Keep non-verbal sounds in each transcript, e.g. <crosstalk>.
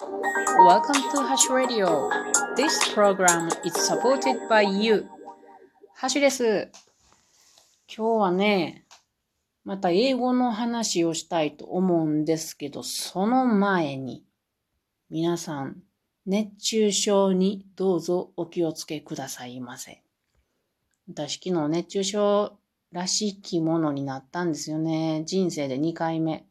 Welcome to Hash Radio. This program is supported by you. ハシです。今日はね、また英語の話をしたいと思うんですけど、その前に、皆さん、熱中症にどうぞお気をつけくださいませ。私昨日熱中症らしきものになったんですよね。人生で2回目。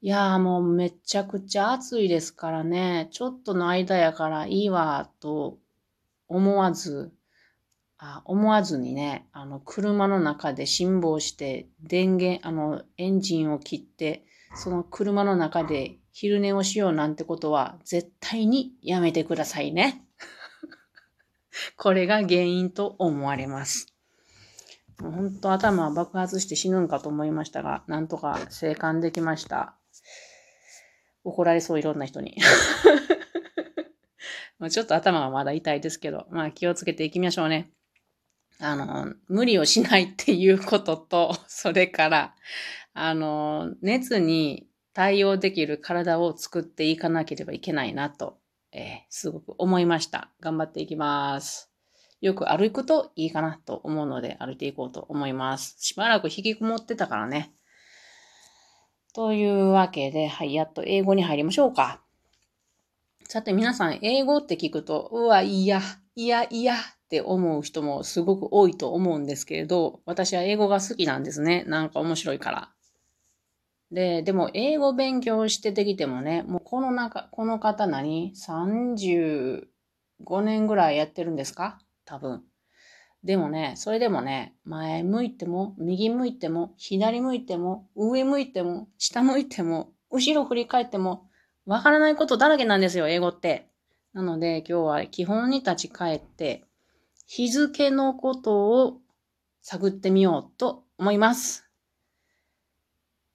いやーもうめちゃくちゃ暑いですからね。ちょっとの間やからいいわと思わず、あ思わずにね、あの、車の中で辛抱して、電源、あの、エンジンを切って、その車の中で昼寝をしようなんてことは絶対にやめてくださいね。<laughs> これが原因と思われます。本当頭爆発して死ぬんかと思いましたが、なんとか生還できました。怒られそう、いろんな人に。<laughs> まちょっと頭はまだ痛いですけど、まあ気をつけていきましょうね。あの、無理をしないっていうことと、<laughs> それから、あの、熱に対応できる体を作っていかなければいけないなと、えー、すごく思いました。頑張っていきます。よく歩くといいかなと思うので歩いていこうと思います。しばらく引きこもってたからね。というわけで、はい、やっと英語に入りましょうか。さて皆さん、英語って聞くと、うわ、いや、いや、いやって思う人もすごく多いと思うんですけれど、私は英語が好きなんですね。なんか面白いから。で、でも英語勉強してできてもね、もうこの中、この方何 ?35 年ぐらいやってるんですか？多分。でもね、それでもね、前向いても、右向いても、左向いても、上向いても、下向いても、後ろ振り返っても、わからないことだらけなんですよ、英語って。なので、今日は基本に立ち返って、日付のことを探ってみようと思います。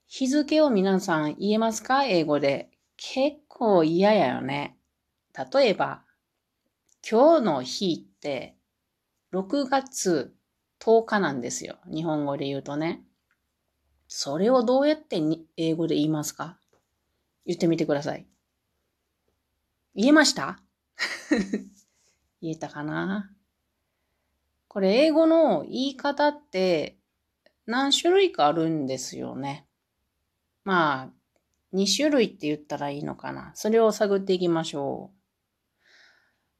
日付を皆さん言えますか？英語で。結構嫌やよね。例えば、今日の日って6月10日なんですよ。日本語で言うとね。それをどうやって英語で言いますか？言ってみてください。言えました？<laughs> 言えたかな？これ英語の言い方って何種類かあるんですよね。まあ、2種類って言ったらいいのかな？それを探っていきましょ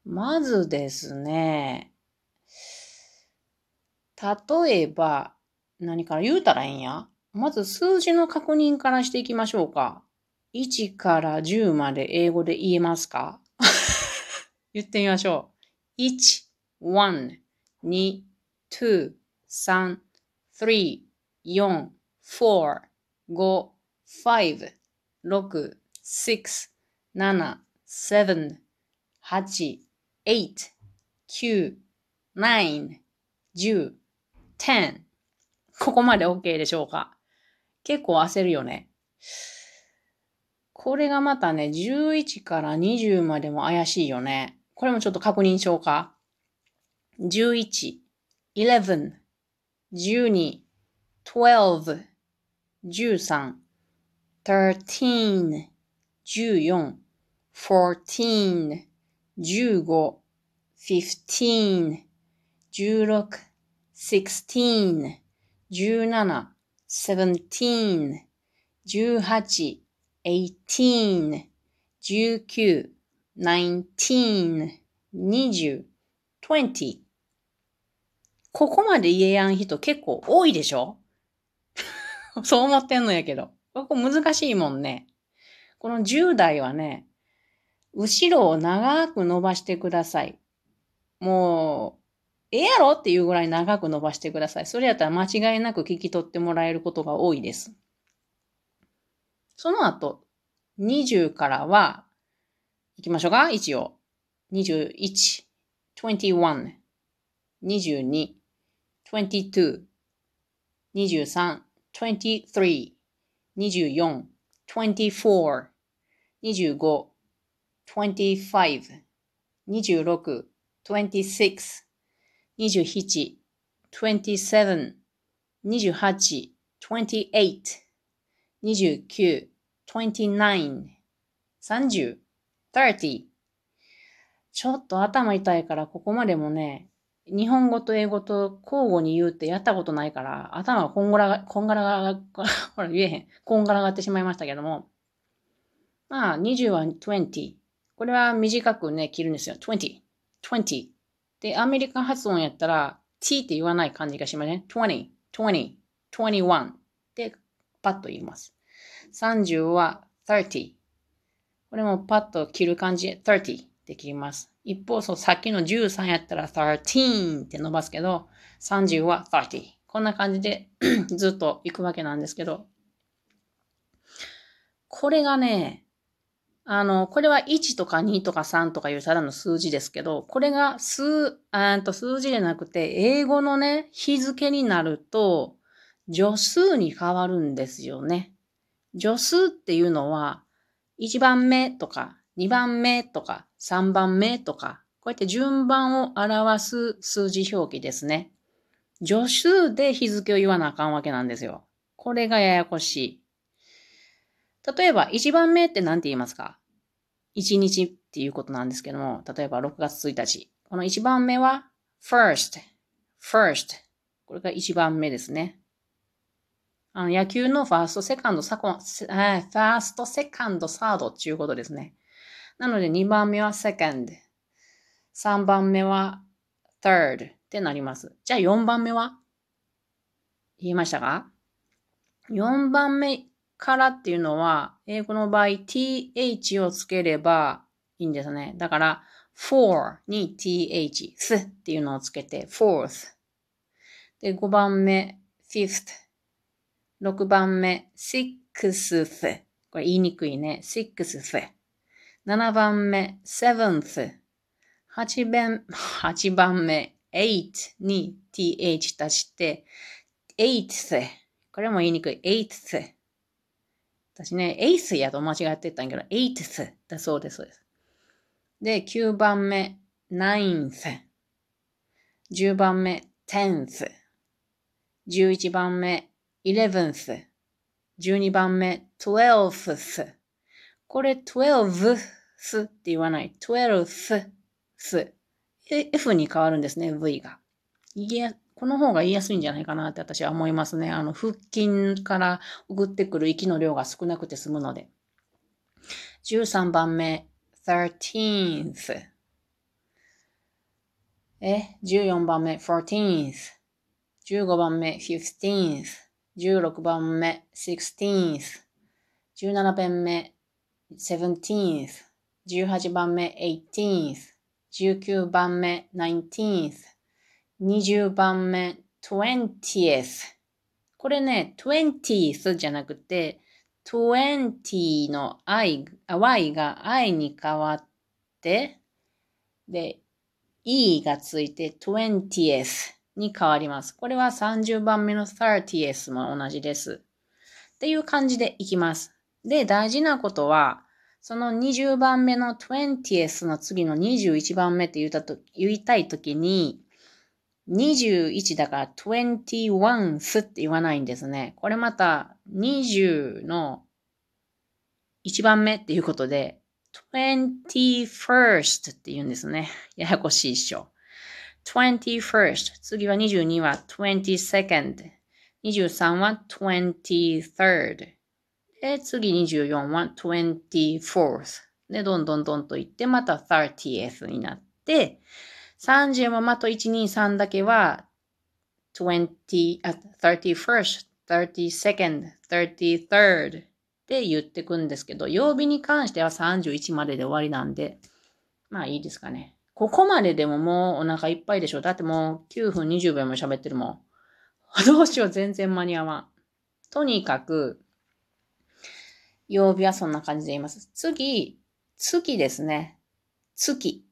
う。まずですね、例えば、何から言うたらええんや？まず数字の確認からしていきましょうか。1から10まで英語で言えますか？<laughs> 言ってみましょう。1、1、2、2、3、3、4、4、5、5、6、6、7、7、8、8、9、9、10、10。ここまで OK でしょうか？結構焦るよね。これがまたね、11から20までも怪しいよね。これもちょっと確認しようか。11、11、12、12、13、13、14、14、15、15、16、sixteen,、17、17、18、18、19、19、20、20。ここまで言えやん人結構多いでしょ？<laughs> そう思ってんのやけど。ここ難しいもんね。この10代はね、後ろを長く伸ばしてください。もう、ええやろっていうぐらい長く伸ばしてください。それやったら間違いなく聞き取ってもらえることが多いです。その後、20からは、行きましょうか？一応。21、21、22、22、23、23、24、24、25、25、26、26、27、27、28、28、29、29、30、30。ちょっと頭痛いからここまでもね、日本語と英語と交互に言うってやったことないから、頭がこんがらが、こんがらが、ほら言えへん。こんがらがってしまいましたけども。まあ、20は20。これは短くね、切るんですよ。20。20。で、アメリカ発音やったら、t って言わない感じがしますね。20、20、21で、パッと言います。30は30。これもパッと切る感じで30で切ります。一方、そう、さっきの13やったら13って伸ばすけど、30は30。こんな感じで <clears throat> ずっと行くわけなんですけど、これがね、あの、これは1とか2とか3とかいうただの数字ですけど、これが数、あと数字じゃなくて、英語のね、日付になると、助数に変わるんですよね。助数っていうのは、1番目とか、2番目とか、3番目とか、こうやって順番を表す数字表記ですね。助数で日付を言わなあかんわけなんですよ。これがややこしい。例えば、1番目って何て言いますか ?1 日っていうことなんですけども、例えば6月1日。この1番目は first, first. これが1番目ですね。あの野球のファースト、セカンド、サコン、ファースト、セカンド、サードっていうことですね。なので2番目は second。3番目は third ってなります。じゃあ4番目は？言いましたか ?4 番目からっていうのは、英語の場合、th をつければいいんですね。だから、for に th、th っていうのをつけて、fourth。で、5番目、fifth。6番目、sixth。これ言いにくいね。sixth。7番目、seventh。8番 ,8 番目、eight に th 足して、eighth。これも言いにくい。eighth。私ね、エイスやと間違ってたんやけど、エイトスだそうです。そうです。で、9番目、ナインス。10番目、テンス。11番目、イレブンス。12番目、トゥエルフス。これ、トゥエルブスって言わない。トゥエルスス。F に変わるんですね、V が。いや、この方が言いやすいんじゃないかなって私は思いますね。あの、腹筋から送ってくる息の量が少なくて済むので。13番目、13th。え、14番目、14th。15番目、15th。16番目、16th。17番目、17th。18番目、18th。19番目、19th。20番目、20th。これね、20th じゃなくて、20の i、y が i に変わって、で、e がついて 20th に変わります。これは30番目の 30th も同じです。っていう感じでいきます。で、大事なことは、その20番目の 20th の次の21番目って言ったと言いたいときに、21だから 21th って言わないんですね。これまた20の1番目っていうことで 21st って言うんですね。ややこしいっしょ。21st。次は22は 22nd。23は 23rd。で、次24は 24th。で、どんどんどんといって、また 30th になって、30もあと1、2、3だけは、20, あ 31st, 32nd, 33rd って言ってくんですけど、曜日に関しては31までで終わりなんで、まあいいですかね。ここまででももうお腹いっぱいでしょ。だってもう9分20秒も喋ってるもん。どうしよう、全然間に合わん。とにかく、曜日はそんな感じで言います。次、月ですね。月。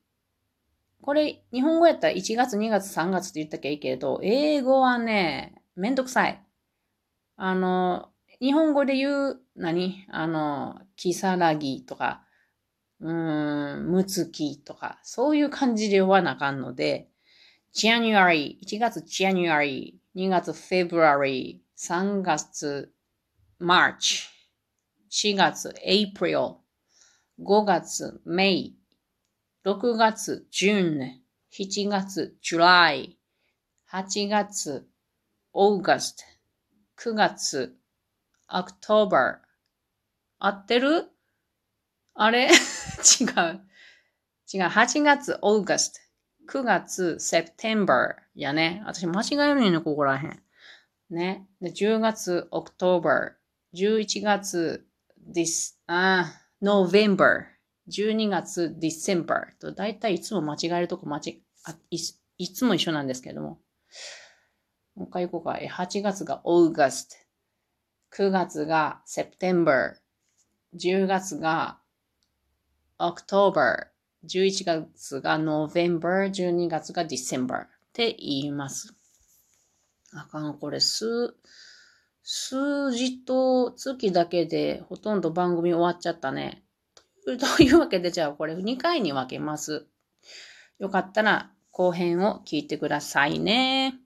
これ、日本語やったら1月、2月、3月って言ったきゃいいけれど、英語はね、めんどくさい。あの、日本語で言う、何？あの、キサラギとか、うーん、ムツキとか、そういう感じで読まなあかんので、January、1月 January、2月 February、3月 March、4月 April、5月、May。6月、June。7月、July。8月、August。9月、October。合ってるあれ違う。違う。8月、August。9月、September やね。私間違えるねここらへん。ね。で、10月、October。11月、this, あ、November。12月、December と、だいたいいつも間違えるとこ間違あい、いつも一緒なんですけども。もう一回行こうか。8月が August。9月が September。10月が October。11月が November。12月が December って言います。あかん、これ数、数字と月だけでほとんど番組終わっちゃったね。というわけで、じゃあこれ2回に分けます。よかったら後編を聞いてくださいね。